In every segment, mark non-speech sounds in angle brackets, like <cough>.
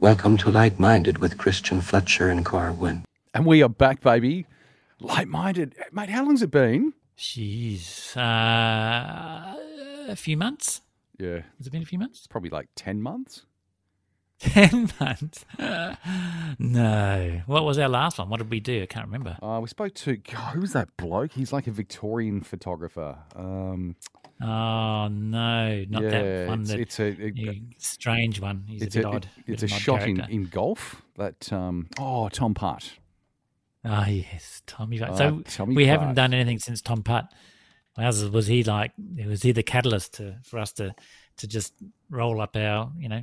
Welcome to Light Minded with Christian Fletcher and Carwin. And we are back, baby. Light minded. Mate, how long's it been? Jeez. Uh, a few months? Yeah. Has it been a few months? It's Probably like 10 months. 10 <laughs> months? no. What was our last one? What did we do? I can't remember. Uh, we spoke to, God, who was that bloke? He's like a Victorian photographer. Um, Oh, no. Not yeah, that one. it's, That, it's a, a- strange one. He's it's a bit a, odd. it- it's a shot in, in golf that, um, oh, Tom Putt. Ah, yes, Tommy. Putt. Ah, so Tommy we haven't done anything since Tom Putt. Ours was he like was he the catalyst to for us to to just roll up our you know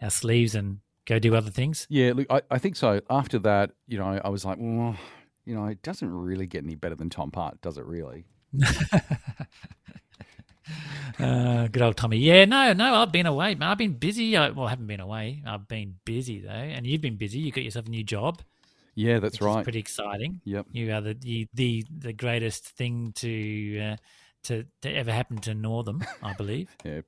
our sleeves and go do other things. Yeah, look, I, I think so. After that, you know, I was like, well, you know, it doesn't really get any better than Tom Putt, does it really? <laughs> Uh, good old Tommy. Yeah, no, no, I've been away. I've been busy. I, well, I haven't been away. I've been busy though, and you've been busy. You got yourself a new job. Yeah, that's right. pretty exciting. Yep. You are the the the, the greatest thing to. Uh, to, to ever happen to Northam, I believe. <laughs> Yeah,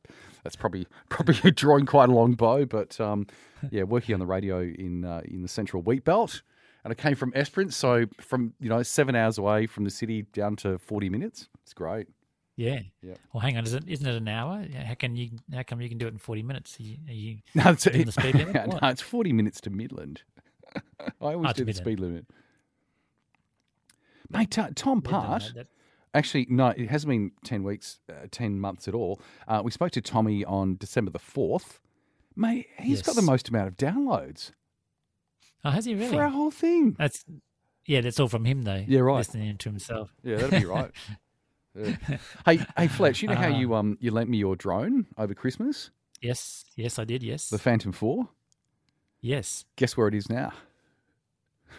that's probably probably <laughs> drawing quite a long bow, but um, yeah, working on the radio in uh, in the Central Wheat Belt, and I came from Esperance, so from you know seven hours away from the city down to forty minutes. It's great. Yeah. Yep. Well, hang on. Is it, isn't it an hour? How can you? How come you can do it in forty minutes? Are you, are you <laughs> No, it's, the speed limit? no, it's forty minutes to Midland. I always Ah, do the Midland. speed limit. Mate, Tom Yeah, Part. that- Actually, no, it hasn't been 10 weeks, uh, 10 months at all. Uh, we spoke to Tommy on December the 4th. Mate, he's got the most amount of downloads Oh, has he really? for our whole thing. That's yeah. That's all from him though. Yeah, right. Listening to himself. Yeah, that'd be right. <laughs> Yeah. Hey, hey, Fletch, you know how Ah. you um you lent me your drone over Christmas, Yes. Yes, I did. Yes. the Phantom Four? yes. Guess where it is now?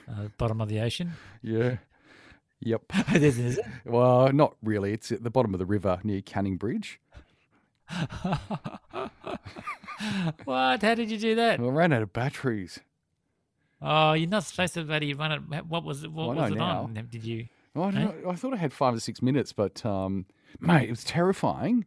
Uh, bottom of the ocean. Yeah. Yep. <laughs> is, is it? Well, not really. It's at the bottom of the river near Canning Bridge. <laughs> what? How did you do that? I ran out of batteries. Oh, you're not supposed to bloody run it. What was it? What Well, was it now. on? Did you? Oh, I, don't know. I thought I had five or six minutes, but um, mate, it was terrifying.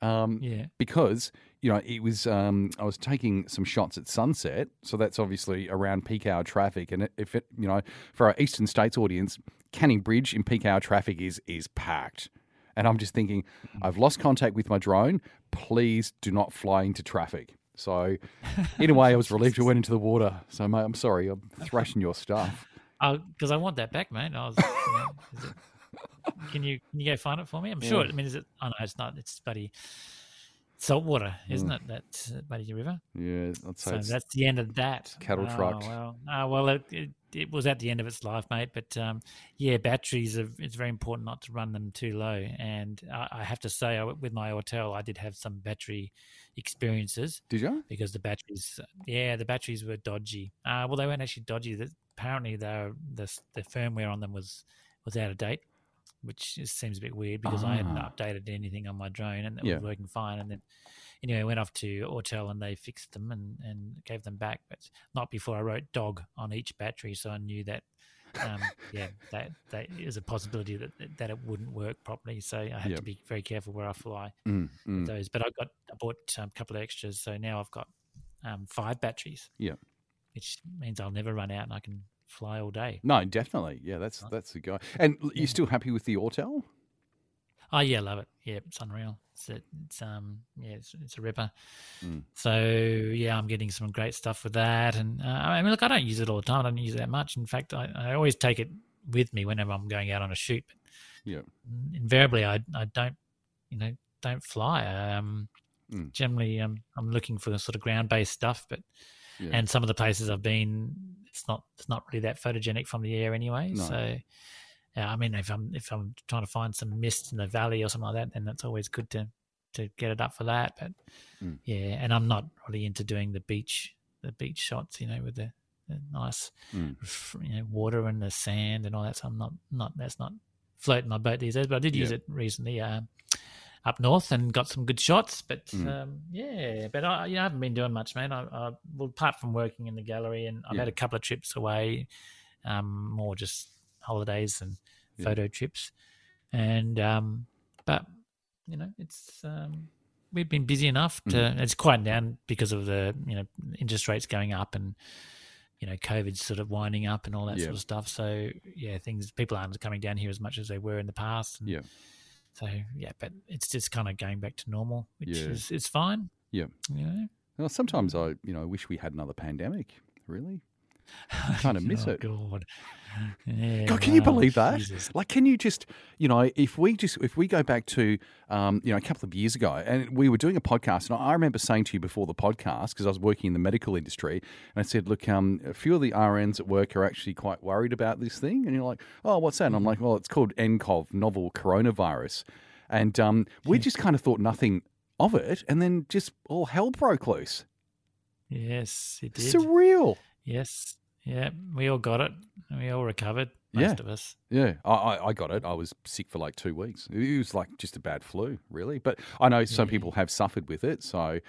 Um, Yeah. because you know it was um, I was taking some shots at sunset, so that's obviously around peak hour traffic. And if it, you know, for our Eastern States audience, Canning Bridge in peak hour traffic is is packed. And I'm just thinking, I've lost contact with my drone. Please do not fly into traffic. So, <laughs> in a way, I was relieved it went into the water. So, mate, I'm sorry, I'm thrashing your stuff. <laughs> Uh, because I want that back, mate. I was, you know, it- can you can you go find it for me? I'm sure. I mean, is it? Oh no, it's not. It's bloody salt water, mm. isn't it? That uh, bloody river. Yeah, I'd say So that's the end of that. cattle oh, truck. Well, oh, well, it, it, it was at the end of its life, mate. But um, yeah, batteries. Are, it's very important not to run them too low. And I, I have to say, I, with my hotel, I did have some battery experiences Did you? because the batteries, yeah, the batteries were dodgy. Uh, well, they weren't actually dodgy. The- Apparently, the the firmware on them was was out of date, which just seems a bit weird because I hadn't Ah. updated anything on my drone and it Yeah. was working fine. And then anyway, I went off to Autel and they fixed them and, and gave them back, but not before I wrote dog on each battery, so I knew that. um, <laughs> yeah, that that is a possibility that that it wouldn't work properly. So I have Yep. to be very careful where I fly Mm, mm. those. But I got I bought um, a couple of extras, so now I've got um, five batteries. Yeah. which means I'll never run out and I can fly all day. No, definitely. Yeah, that's that's the guy. And l- you still happy with the Autel? Oh yeah, love it. Yeah, it's unreal. It's a, it's um yeah, it's, it's a ripper. Mm. So yeah, I'm getting some great stuff with that. And uh, I mean, look, I don't use it all the time. I don't use it that much. In fact, I, I always take it with me whenever I'm going out on a shoot. But Yeah. invariably, I I don't you know don't fly. Um, Mm. generally, um, I'm looking for sort of ground based stuff, but Yeah. and some of the places I've been, it's not it's not really that photogenic from the air anyway. No. So, yeah, I mean, if I'm if I'm trying to find some mist in the valley or something like that, then that's always good to to get it up for that. But Mm. yeah, and I'm not really into doing the beach the beach shots, you know, with the, the nice Mm. you know water and the sand and all that. So I'm not not that's not floating my boat these days. But I did use it recently. Uh, up north and got some good shots. But Mm. um, yeah, but I, you know, I haven't been doing much, man. I, I well, apart from working in the gallery, and I've Yeah. had a couple of trips away, um, more just holidays and Yeah. photo trips, and um, but you know, it's um, we've been busy enough to. Mm. It's quieting down because of the you know interest rates going up and you know COVID's sort of winding up and all that Yeah. sort of stuff. So yeah, things people aren't coming down here as much as they were in the past. And Yeah. So yeah, but it's just kind of going back to normal, which Yeah. is it's fine. Yeah. You know. Well, sometimes I, you know, wish we had another pandemic. Really, I kind of miss oh, it. God. Yeah, God, can you believe that? Jesus. Like, can you just, you know, if we just, if we go back to, um, you know, a couple of years ago, and we were doing a podcast, and I remember saying to you before the podcast because I was working in the medical industry, and I said, look, um, a few of the RNs at work are actually quite worried about this thing, and you're like, oh, what's that? And I'm like, well, it's called NCOV, novel coronavirus, and um, we just kind of thought nothing of it, and then just all hell broke loose. Yes, it did. Surreal. Yes. Yeah, we all got it. and We all recovered. Yeah. Most of us. Yeah, I, I, I got it. I was sick for like two weeks. It was like just a bad flu, really. But I know some Yeah. people have suffered with it. So,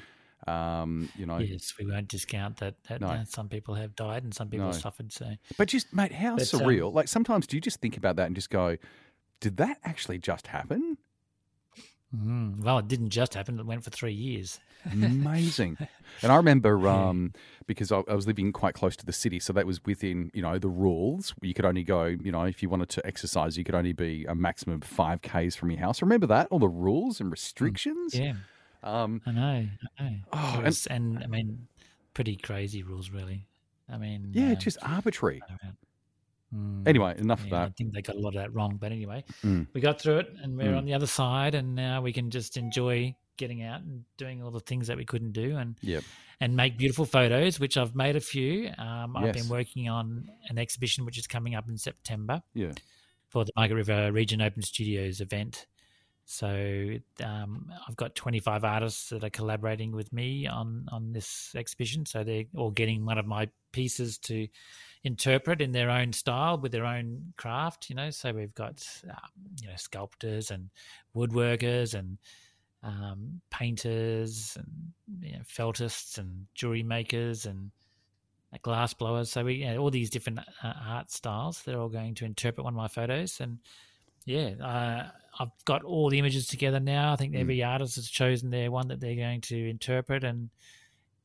um, you know, Yes, we won't discount that. that No. uh, some people have died and some people No. suffered. So but just, mate, how But, um, surreal. like sometimes do you just think about that and just go, did that actually just happen? Mm, well, it didn't just happen. It went for three years. Amazing. <laughs> and I remember um, because I, I was living quite close to the city. So that was within, you know, the rules. You could only go, you know, if you wanted to exercise, you could only be a maximum of five Ks from your house. Remember that? All the rules and restrictions? Yeah, Um, I know. I know. Oh, It and- and, I mean, pretty crazy rules, really. I mean, yeah, um, just arbitrary. Mm, Anyway, enough of that. I think they got a lot of that wrong. But anyway, Mm. we got through it and we're Mm. on the other side. And now we can just enjoy getting out and doing all the things that we couldn't do and, Yep. and make beautiful photos, which I've made a few. Um, I've been working on an exhibition which is coming up in September Yeah. for the Margaret River Region Open Studios event. So um, I've got 25 artists that are collaborating with me on on this exhibition. So they're all getting one of my pieces to interpret in their own style with their own craft. You know, so we've got um, you know sculptors and woodworkers and um, painters and you know, feltists and jewelry makers and glass blowers. So we you know, all these different uh, art styles. They're all going to interpret one of my photos, and yeah, uh, I've got all the images together now. I think Mm. every artist has chosen their one that they're going to interpret, and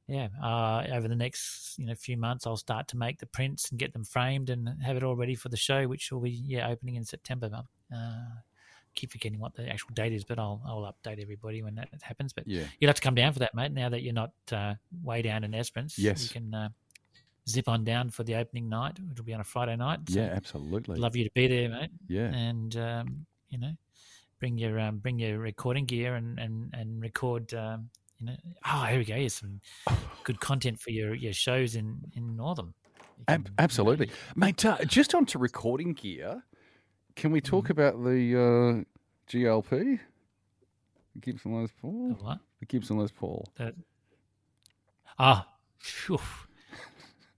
yeah, uh, over the next you know few months, I'll start to make the prints and get them framed and have it all ready for the show, which will be yeah opening in September. Uh, keep forgetting what the actual date is, but I'll I'll update everybody when that happens. But Yeah. you'll have to come down for that, mate. Now that you're not uh, way down in Esperance, Yes. you can uh, zip on down for the opening night. It'll be on a Friday night. So Yeah, absolutely. love you to be there, mate. Yeah. And um, you know, bring your um, bring your recording gear and and and record. Um, you know, oh, here we go. Here's some good content for your your shows in in. You Ab- can- absolutely. Mate, uh, just onto recording gear, can we talk Mhm. about the uh, GLP? The Gibson Les The Paul? what? The Gibson Les Paul. That, ah, phew.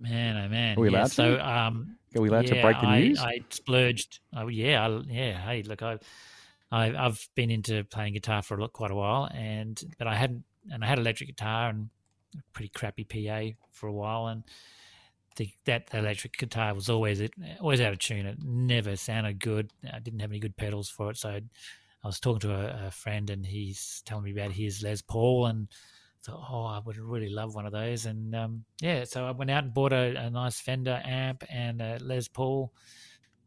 man, oh man. Are we yeah, allowed so, to? um, Are we allowed to break the news? I splurged. Oh yeah, I, yeah. Hey, look, I, I, I've been into playing guitar for a, quite a while, and but I hadn't, and I had an electric guitar and pretty crappy PA for a while, and the, that electric guitar was always always out of tune. It never sounded good. I didn't have any good pedals for it, so I'd, I was talking to a, a friend, and he's telling me about his Les Paul, and thought, oh, I would really love one of those. And um, yeah, so I went out and bought a, a nice Fender amp and a Les Paul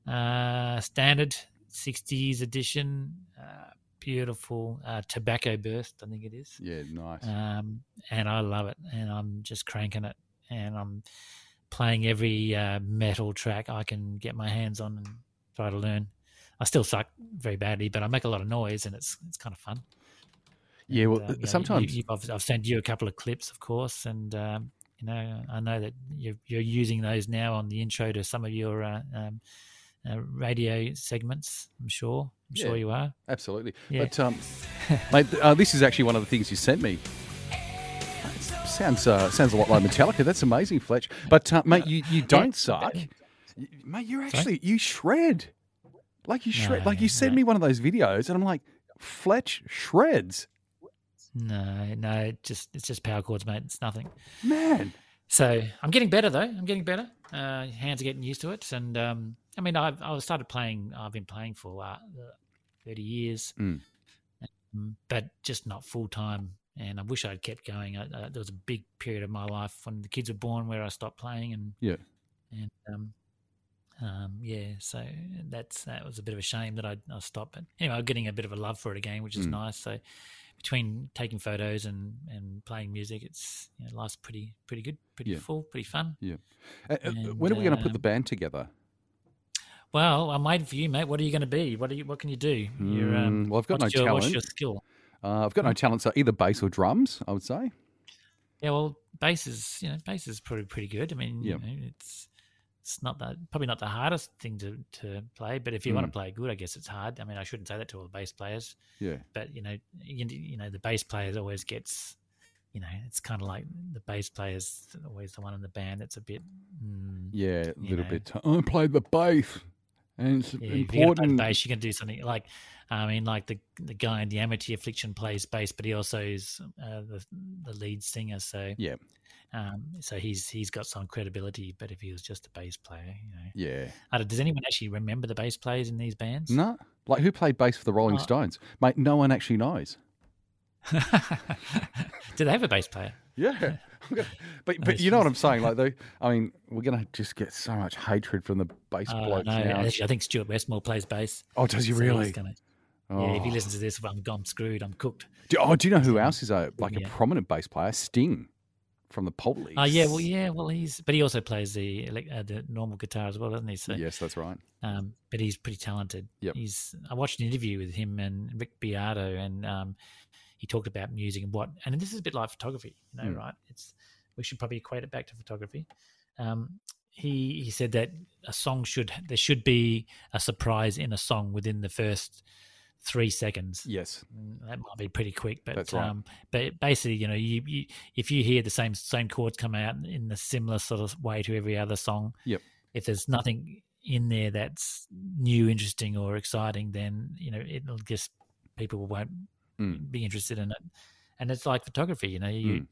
uh, standard 60s edition, uh, beautiful uh, tobacco burst, I think it is. yeah, nice. Um, and I love it, and I'm just cranking it, and I'm playing every uh, metal track I can get my hands on and try to learn. I still suck very badly, but I make a lot of noise, and it's it's kind of fun. yeah, well, And, uh, you know, sometimes. you, I've, I've sent you a couple of clips, of course, and um, you know I know that you're, you're using those now on the intro to some of your uh, um, uh, radio segments. I'm sure. I'm Yeah. sure you are. Absolutely. Yeah. But, um, <laughs> mate, uh, this is actually one of the things you sent me. Sounds uh, sounds a lot like Metallica. That's amazing, Fletch. But uh, mate, you, you don't suck, You- mate. You're actually you shred, like you shred. No, like you send no. me one of those videos, and I'm like, Fletch shreds, No, no, it just it's just power chords, mate. It's nothing. man. So I'm getting better though. I'm getting better. Uh, hands are getting used to it, and um, I mean, I've I started playing. I've been playing for uh, thirty years, Mm. Um, but just not full time and I wish I'd kept going. I, I, there was a big period of my life when the kids were born where I stopped playing, and Yeah. and um, um, yeah, so that's that was a bit of a shame that I, I stopped. But anyway, I'm getting a bit of a love for it again, which is Mm. nice. So between taking photos and, and playing music, it's you know, life's pretty pretty good, pretty Yeah. full, pretty fun. Uh, uh, And, when are we going to put the um, band together? Well, I'm waiting for you, mate. What are you going to be? What are you? What can you do? You're, um, Mm, well, I've got no your, talent. What's your skill? Uh, I've got no talent, so either bass or drums, I would say. Yeah, well, bass is you know bass is pretty pretty good. I mean, Yeah. you know, it's it's not that probably not the hardest thing to, to play, but if you want Mm. to play good, I guess it's hard. I mean, I shouldn't say that to all the bass players, Yeah. but you know, you, you know, the bass players always gets, you know, it's kind of like the bass players always the one in the band that's a bit. Mm, Yeah, a little know. bit. I played the bass, and it's yeah, if you're gonna play the important. bass, you can do something like, I mean, like the the guy in the Amity Affliction plays bass, but he also is uh, the the lead singer. So Yeah. um, so he's he's got some credibility. But if he was just a bass player, you know, Yeah. Does anyone actually remember the bass players in these bands? No, like who played bass for the Rolling Uh, Stones? Mate, no one actually knows. <laughs> Do they have a bass player? Yeah, <laughs> gonna- but but you know what I'm saying? Like, though, I mean, we're gonna just get so much hatred from the bass Uh, blokes no, now. actually, I think Stuart Westmore plays bass. Oh, does he so really? gonna- oh. Yeah, if he listens to this, I'm, I'm screwed. I'm cooked. do, oh, do you know who else is a like a prominent bass player? Sting from the Police. Oh yeah, well yeah, well he's but he also plays the uh, the normal guitar as well, doesn't he? So yes, that's right. um, but he's pretty talented. Yep. He's I watched an interview with him and Rick Beato, and um, he talked about music and what, and this is a bit like photography, you know, Mm. right? It's we should probably equate it back to photography. Um, he he said that a song should there should be a surprise in a song within the first three seconds. Yes, Mm, That might be pretty quick, but That's right. um, but basically, you know, you, you if you hear the same same chords come out in a similar sort of way to every other song, Yep. If there's nothing in there that's new, interesting, or exciting, then you know it'll just people won't Mm. be interested in it. And it's like photography, you know, you Mm.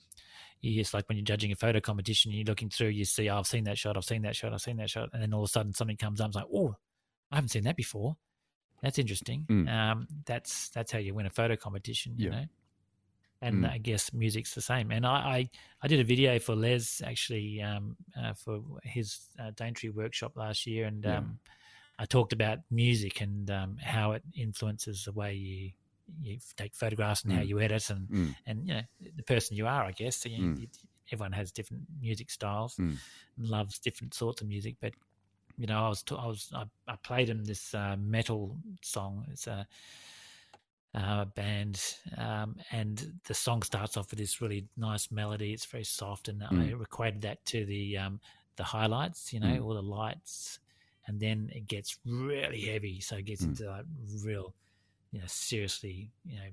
you just like when you're judging a photo competition, you're looking through, you see, oh, I've seen that shot, I've seen that shot, I've seen that shot, and then all of a sudden something comes up, it's like, oh, I haven't seen that before. That's interesting. Mm. Um, that's that's how you win a photo competition, you Yeah. know. And Mm. I guess music's the same. And I, I, I did a video for Les actually um, uh, for his uh, Daintree workshop last year, and Yeah. um, I talked about music and um, how it influences the way you you take photographs and how Mm. you edit and Mm. and you know the person you are, I guess. So, you Mm. it- everyone has different music styles, Mm. and loves different sorts of music. But you know, I was t- I was I, I played him this uh, metal song. It's a, uh band, um, and the song starts off with this really nice melody. It's very soft, and I Mm. equated that to the um, the highlights. You know, Mm. all the lights, and then it gets really heavy. So it gets into like real, you know, seriously, you know,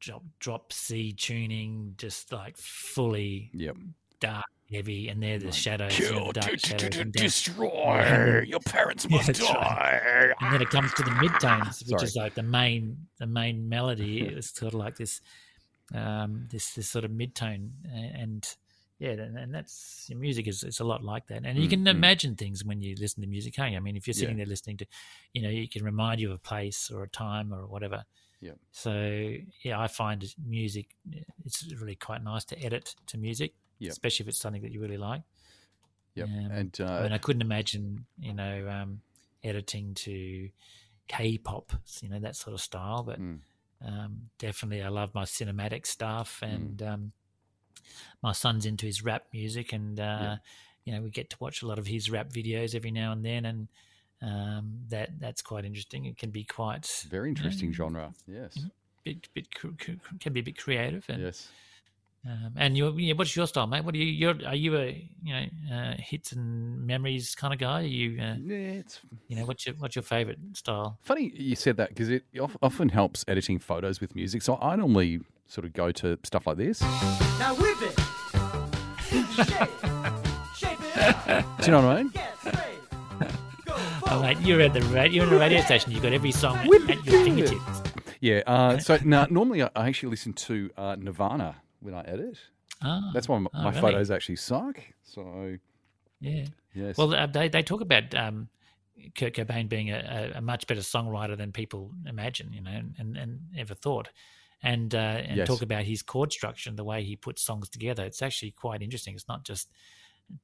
drop drop C tuning, just like fully Yep. dark, heavy, and they're the Like, shadows, Kill, the dark d- d- shadows, d- and, then, destroy. Your parents <laughs> must that's die. and then it comes to the midtones, which is like the main the main melody. <laughs> It's sort of like this, um, this this sort of midtone, and yeah, and, and that's your music is it's a lot like that, and you Mm, can mm. imagine things when you listen to music, can't you? I mean, if you're sitting Yeah. there listening to, you know, you can remind you of a place or a time or whatever. Yeah. So yeah, I find music it's really quite nice to edit to music, Yep. especially if it's something that you really like. Yeah. Um, and I uh, mean, I couldn't imagine, you know, um, editing to K-pop, you know, that sort of style. But Mm. um, definitely, I love my cinematic stuff, Mm. and um, my son's into his rap music, and uh, you know, we get to watch a lot of his rap videos every now and then, and um, that that's quite interesting. It can be quite very interesting Yeah. genre. Yes. Bit, bit can be a bit creative, and Yes. um, and you, yeah, what's your style, mate? What are you? You're, are you a you know uh, hits and memories kind of guy? Are you uh, Yeah, it's you know what's your what's your favorite style? funny you said that because it often helps editing photos with music. So I normally sort of go to stuff like this. Now whip it. Shape. Shape it. Do you know what I mean? Get Oh, forward. mate, you're at the radio, you're in a radio station. You've got every song at, Whip at your fingertips. Yeah. Uh, so no, normally I I actually listen to uh, Nirvana when I edit. Ah, That's why my, Oh, my really? photos actually suck. So yeah. yes. Well, uh, they they talk about um, Kurt Cobain being a, a, a much better songwriter than people imagine, you know, and and ever thought. And uh, and Yes. talk about his chord structure and the way he puts songs together. It's actually quite interesting. It's not just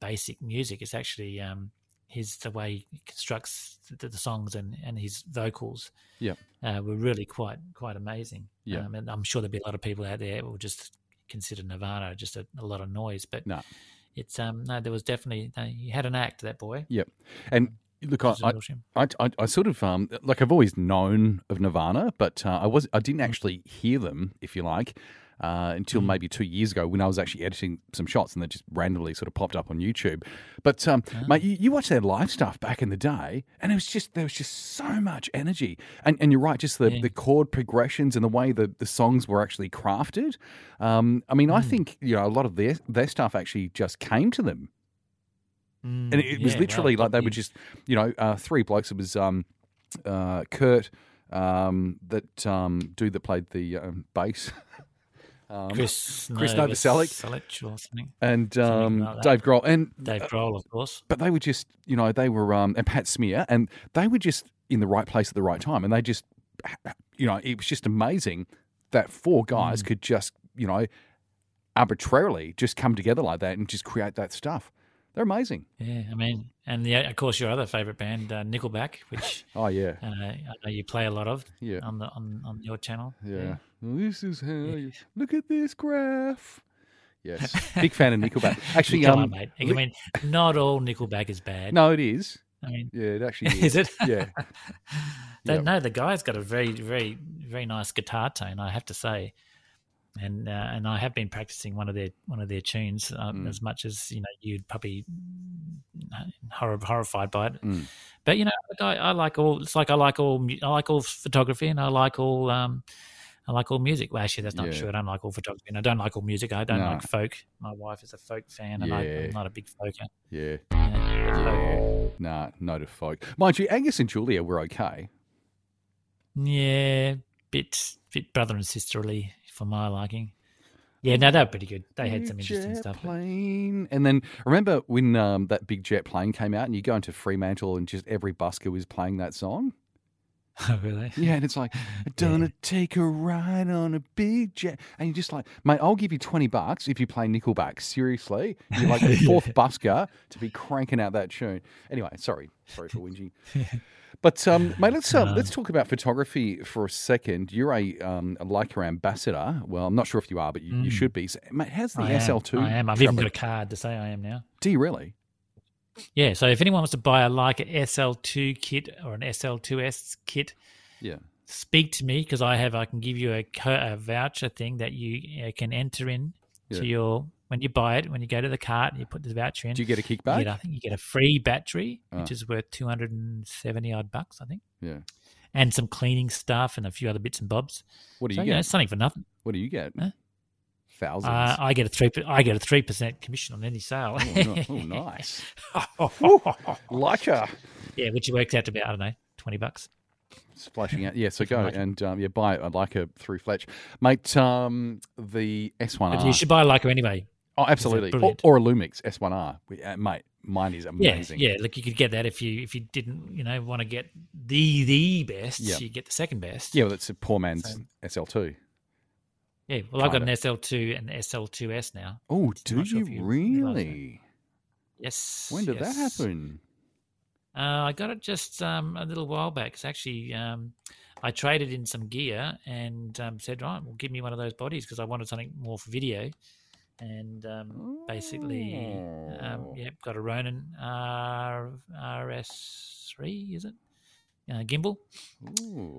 basic music. It's actually um, his the way he constructs the, the songs and, and his vocals. Yeah. uh, were really quite quite amazing. Yeah. um, and I'm sure there'll be a lot of people out there who will just consider Nirvana just a, a lot of noise, but No. it's um no, there was definitely no, he had an act that boy. Yep. And look, I, Which is a I. I, I, sort of um like I've always known of Nirvana, but uh, I was I Mm. didn't actually hear them, if you like, uh, until maybe two years ago when I was actually editing some shots and they just randomly sort of popped up on YouTube. But um, Ah. mate, you, you watch their live stuff back in the day, and it was just there was just so much energy. And and you're right, just the, Yeah. the chord progressions and the way the, the songs were actually crafted. Um, I mean, Mm. I think you know a lot of their their stuff actually just came to them and it, it was Mm, literally like they were just you know uh, three blokes. It was um, uh, Kurt, um, that um, dude that played the um, bass, <laughs> um, Chris Krist Novoselic. Novoselic and um, like. Dave Grohl, and Dave Grohl, of course. but they were just you know they were um, and Pat Smear, and they were just in the right place at the right time, and they just <laughs> you know it was just amazing that four guys could just you know arbitrarily just come together like that and just create that stuff. They're amazing. Yeah, I mean, and the, of course your other favorite band, uh, Nickelback, which <laughs> Oh yeah, uh, I know you play a lot of yeah. on the on, on your channel. Yeah. Well, this is how you look at this graph. Yes. <laughs> Big fan of Nickelback. <laughs> Actually, Come um, on, mate. I mean, not all Nickelback is bad. no, it is. I mean, Yeah, it actually is. is it? Yeah. They, Yep. No, the guy's got a very, very, very nice guitar tone. I have to say, and uh, and I have been practicing one of their one of their tunes um, Mm. as much as you know you'd probably horror, horrified by it. Mm. But you know, I, I like all. It's like I like all. I like all photography, and I like all. Um, I like all music. Well, actually, that's not Yeah. true. I don't like all photography, and I don't like all music. I don't No. like folk. My wife is a folk fan, and I, Yeah. I'm not a big folker. Yeah. Yeah, but Nah, no to folk. Mind you, Angus and Julia were okay. Yeah, bit bit brother and sisterly for my liking. Yeah, no, they were pretty good. They had some interesting jet stuff. Plane. And then remember when um, that big jet plane came out and you go into Fremantle and just every busker was playing that song? <laughs> Oh, really? Yeah, and it's like, <laughs> gonna take a ride on a big jet. And you're just like, mate, I'll give you 20 bucks if you play Nickelback. Seriously? You're like the <laughs> fourth busker to be cranking out that tune. Anyway, sorry. Sorry for whinging. But, um, mate, let's, uh, let's talk about photography for a second. You're a, um, a Leica ambassador. Well, I'm not sure if you are, but you, you should be. So, mate, how's the Mm. I am, SL2? I am. I've even got a card to say I am now. Do you really? Yeah, so if anyone wants to buy a Leica SL2 kit or an SL2S kit, Yeah. speak to me because I have. I can give you a, co- a voucher thing that you uh, can enter in Yeah. to your when you buy it. When you go to the cart, you put the voucher in. Do you get a you kickback? get, I think you get a free battery, Ah. which is worth two hundred and seventy odd bucks, I think, Yeah. and some cleaning stuff and a few other bits and bobs. What do So you you know, get? it's something for nothing. What do you get? Huh? Thousands. Uh, I get a three. I get a three percent commission on any sale. oh, oh, <laughs> nice. <laughs> yeah, which works out to about I don't know twenty bucks. splashing out. Yeah, so go like and um, yeah, buy it. I'd like a through Fletch, mate. Um, the S1R. you should buy a Leica anyway. oh, absolutely. Or, or a Lumix S1R, We- uh, mate. Mine is Yeah, amazing. yeah. Look, you could get that if you if you didn't you know want to get the the best. Yeah. You get the second best. yeah. Well, that's a poor man's Same. SL2. Yeah. Well, I've got an SL2 and SL2S now. Oh, do I'm not sure you really? Yes. When did yes. that happen? Uh, I got it just um, a little while back. It's actually um, I traded in some gear and um, said, right, well, give me one of those bodies because I wanted something more for video. And um, basically, um, Oh. yeah, got a Ronin R, RS3, is it? Uh, gimbal.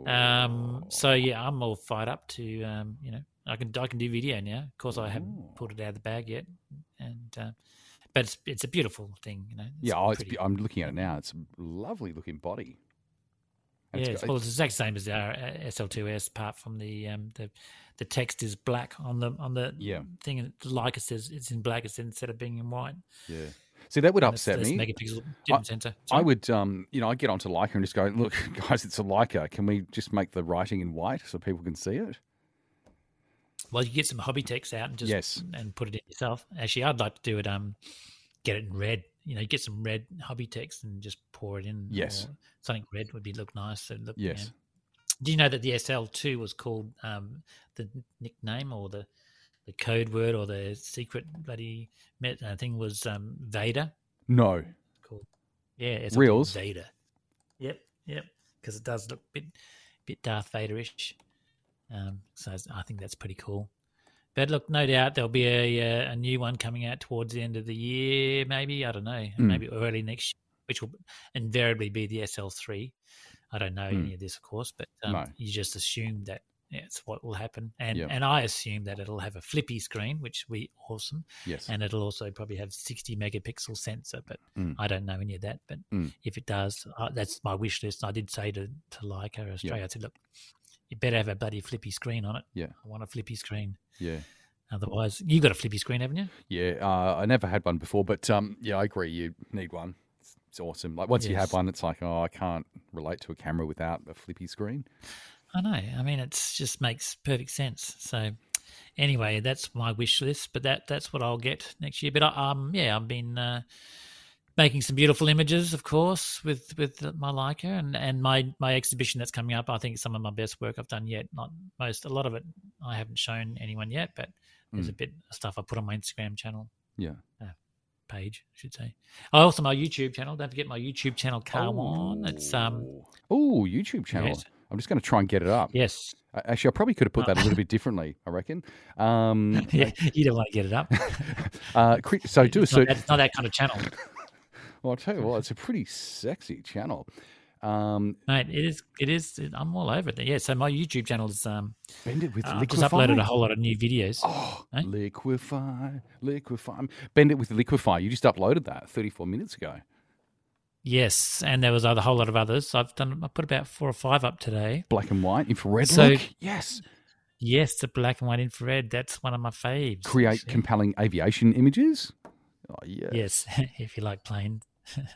Um, so yeah, I'm all fired up to um, you know I can I can do video now. Of course, I haven't Ooh. pulled it out of the bag yet, and uh, but it's it's a beautiful thing, you know. yeah, oh, it's, be- I'm looking at it now. It's a lovely looking body. And yeah, it's it's, got- well, it's the exact same as our uh, SL2S, apart from the um, the the text is black on the on the Yeah. thing. and Like it says, it's in black instead of being in white. yeah. See, that would And it's upset this me. Megapixel different sensor. I would, um, you know, I get onto Leica and just go, look, <laughs> guys, it's a Leica. Can we just make the writing in white so people can see it? Well, you get some Hobbytex out and just Yes. and put it in yourself. Actually, I'd like to do it. Um, get it in red. You know, get some red Hobbytex and just pour it in. Yes. or something red would be look nice. So look, you Yes. know, Do you know that the SL2 was called um, the nickname or the the code word or the secret bloody met uh, thing was um, Vader? No. Called yeah, it's Reels? Vader. Yep, yep, because it does look a bit bit Darth Vaderish. Um, so I think that's pretty cool. But look, no doubt there'll be a a new one coming out towards the end of the year, maybe I don't know, Mm. maybe early next year, which will invariably be the SL3. I don't know Mm. any of this, of course, but um, No. you just assume that it's what will happen, and Yeah. and I assume that it'll have a flippy screen, which will be awesome, Yes. and it'll also probably have 60 megapixel sensor, but Mm. I don't know any of that. But Mm. if it does, uh, that's my wish list. I did say to to Leica Australia, I said, look, you better have a bloody flippy screen on it. Yeah. I want a flippy screen. yeah. Otherwise, you got a flippy screen, haven't you? Yeah. Uh, I never had one before, but um, yeah, I agree. You need one. It's, it's awesome. Like once you have one, it's like, oh, I can't relate to a camera without a flippy screen. I know. I mean, it just makes perfect sense. So, anyway, that's my wish list. But that that's what I'll get next year. But I, um, yeah, I've been uh, making some beautiful images, of course, with with my Leica and and my my exhibition that's coming up. I think it's some of my best work I've done yet. Not most, a lot of it I haven't shown anyone yet, but there's a bit of stuff I put on my Instagram channel Yeah. page, I should say. Oh, also my YouTube channel. Don't forget my YouTube channel, Car One. It's um, Oh, YouTube channel. Yes. I'm just going to try and get it up. yes, Actually, I probably could have put that a little bit differently. I reckon. <laughs> Um, yeah. You don't want to get it up. <laughs> uh, so do a It's not, that, it's not that kind of channel. Well, I'll tell you what, it's a <laughs> pretty sexy channel. Um, Mate, it is. It is. I'm all over it. Yeah. So my YouTube channel is. Um, bend it with I've just uploaded a whole lot of new videos. Oh, Eh? liquefy, liquefy. Bend it with liquefy. You just uploaded that 34 minutes ago. Yes, and there was a whole lot of others. I've done. I put about four or five up today. Black and white, infrared So- look. Yes. Yes, the black and white infrared. That's one of my faves. Create compelling aviation images. Oh, yeah. Yes, <laughs> if you like planes.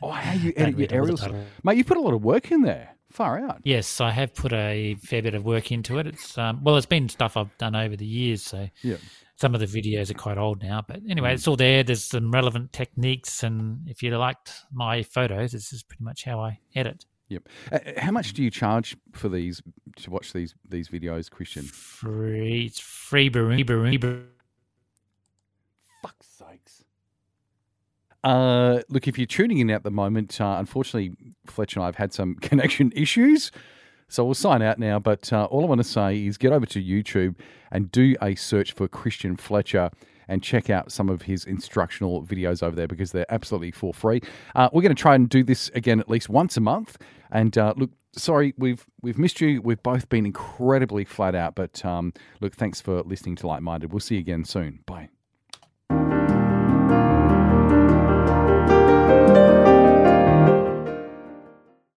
Oh, how <laughs> you edit your read all the aerials. Mate, you put a lot of work in there. Far out. Yes, I have put a fair bit of work into it. It's um, well, it's been stuff I've done over the years, so Yeah. some of the videos are quite old now. But anyway, Mm. it's all there. There's some relevant techniques, and if you liked my photos, this is pretty much how I edit. Yep. Uh, how much do you charge for these to watch these these videos, Christian? Free, it's free, baroo, baroo, baroo. Fuck's. Uh, look, if you're tuning in at the moment, uh, unfortunately, Fletcher and I have had some <laughs> connection issues. So we'll sign out now. But uh, all I want to say is get over to YouTube and do a search for Christian Fletcher and check out some of his instructional videos over there because they're absolutely for free. Uh, we're going to try and do this again at least once a month. And uh, look, sorry, we've we've missed you. We've both been incredibly flat out. But um, look, thanks for listening to Light Minded. We'll see you again soon. Bye.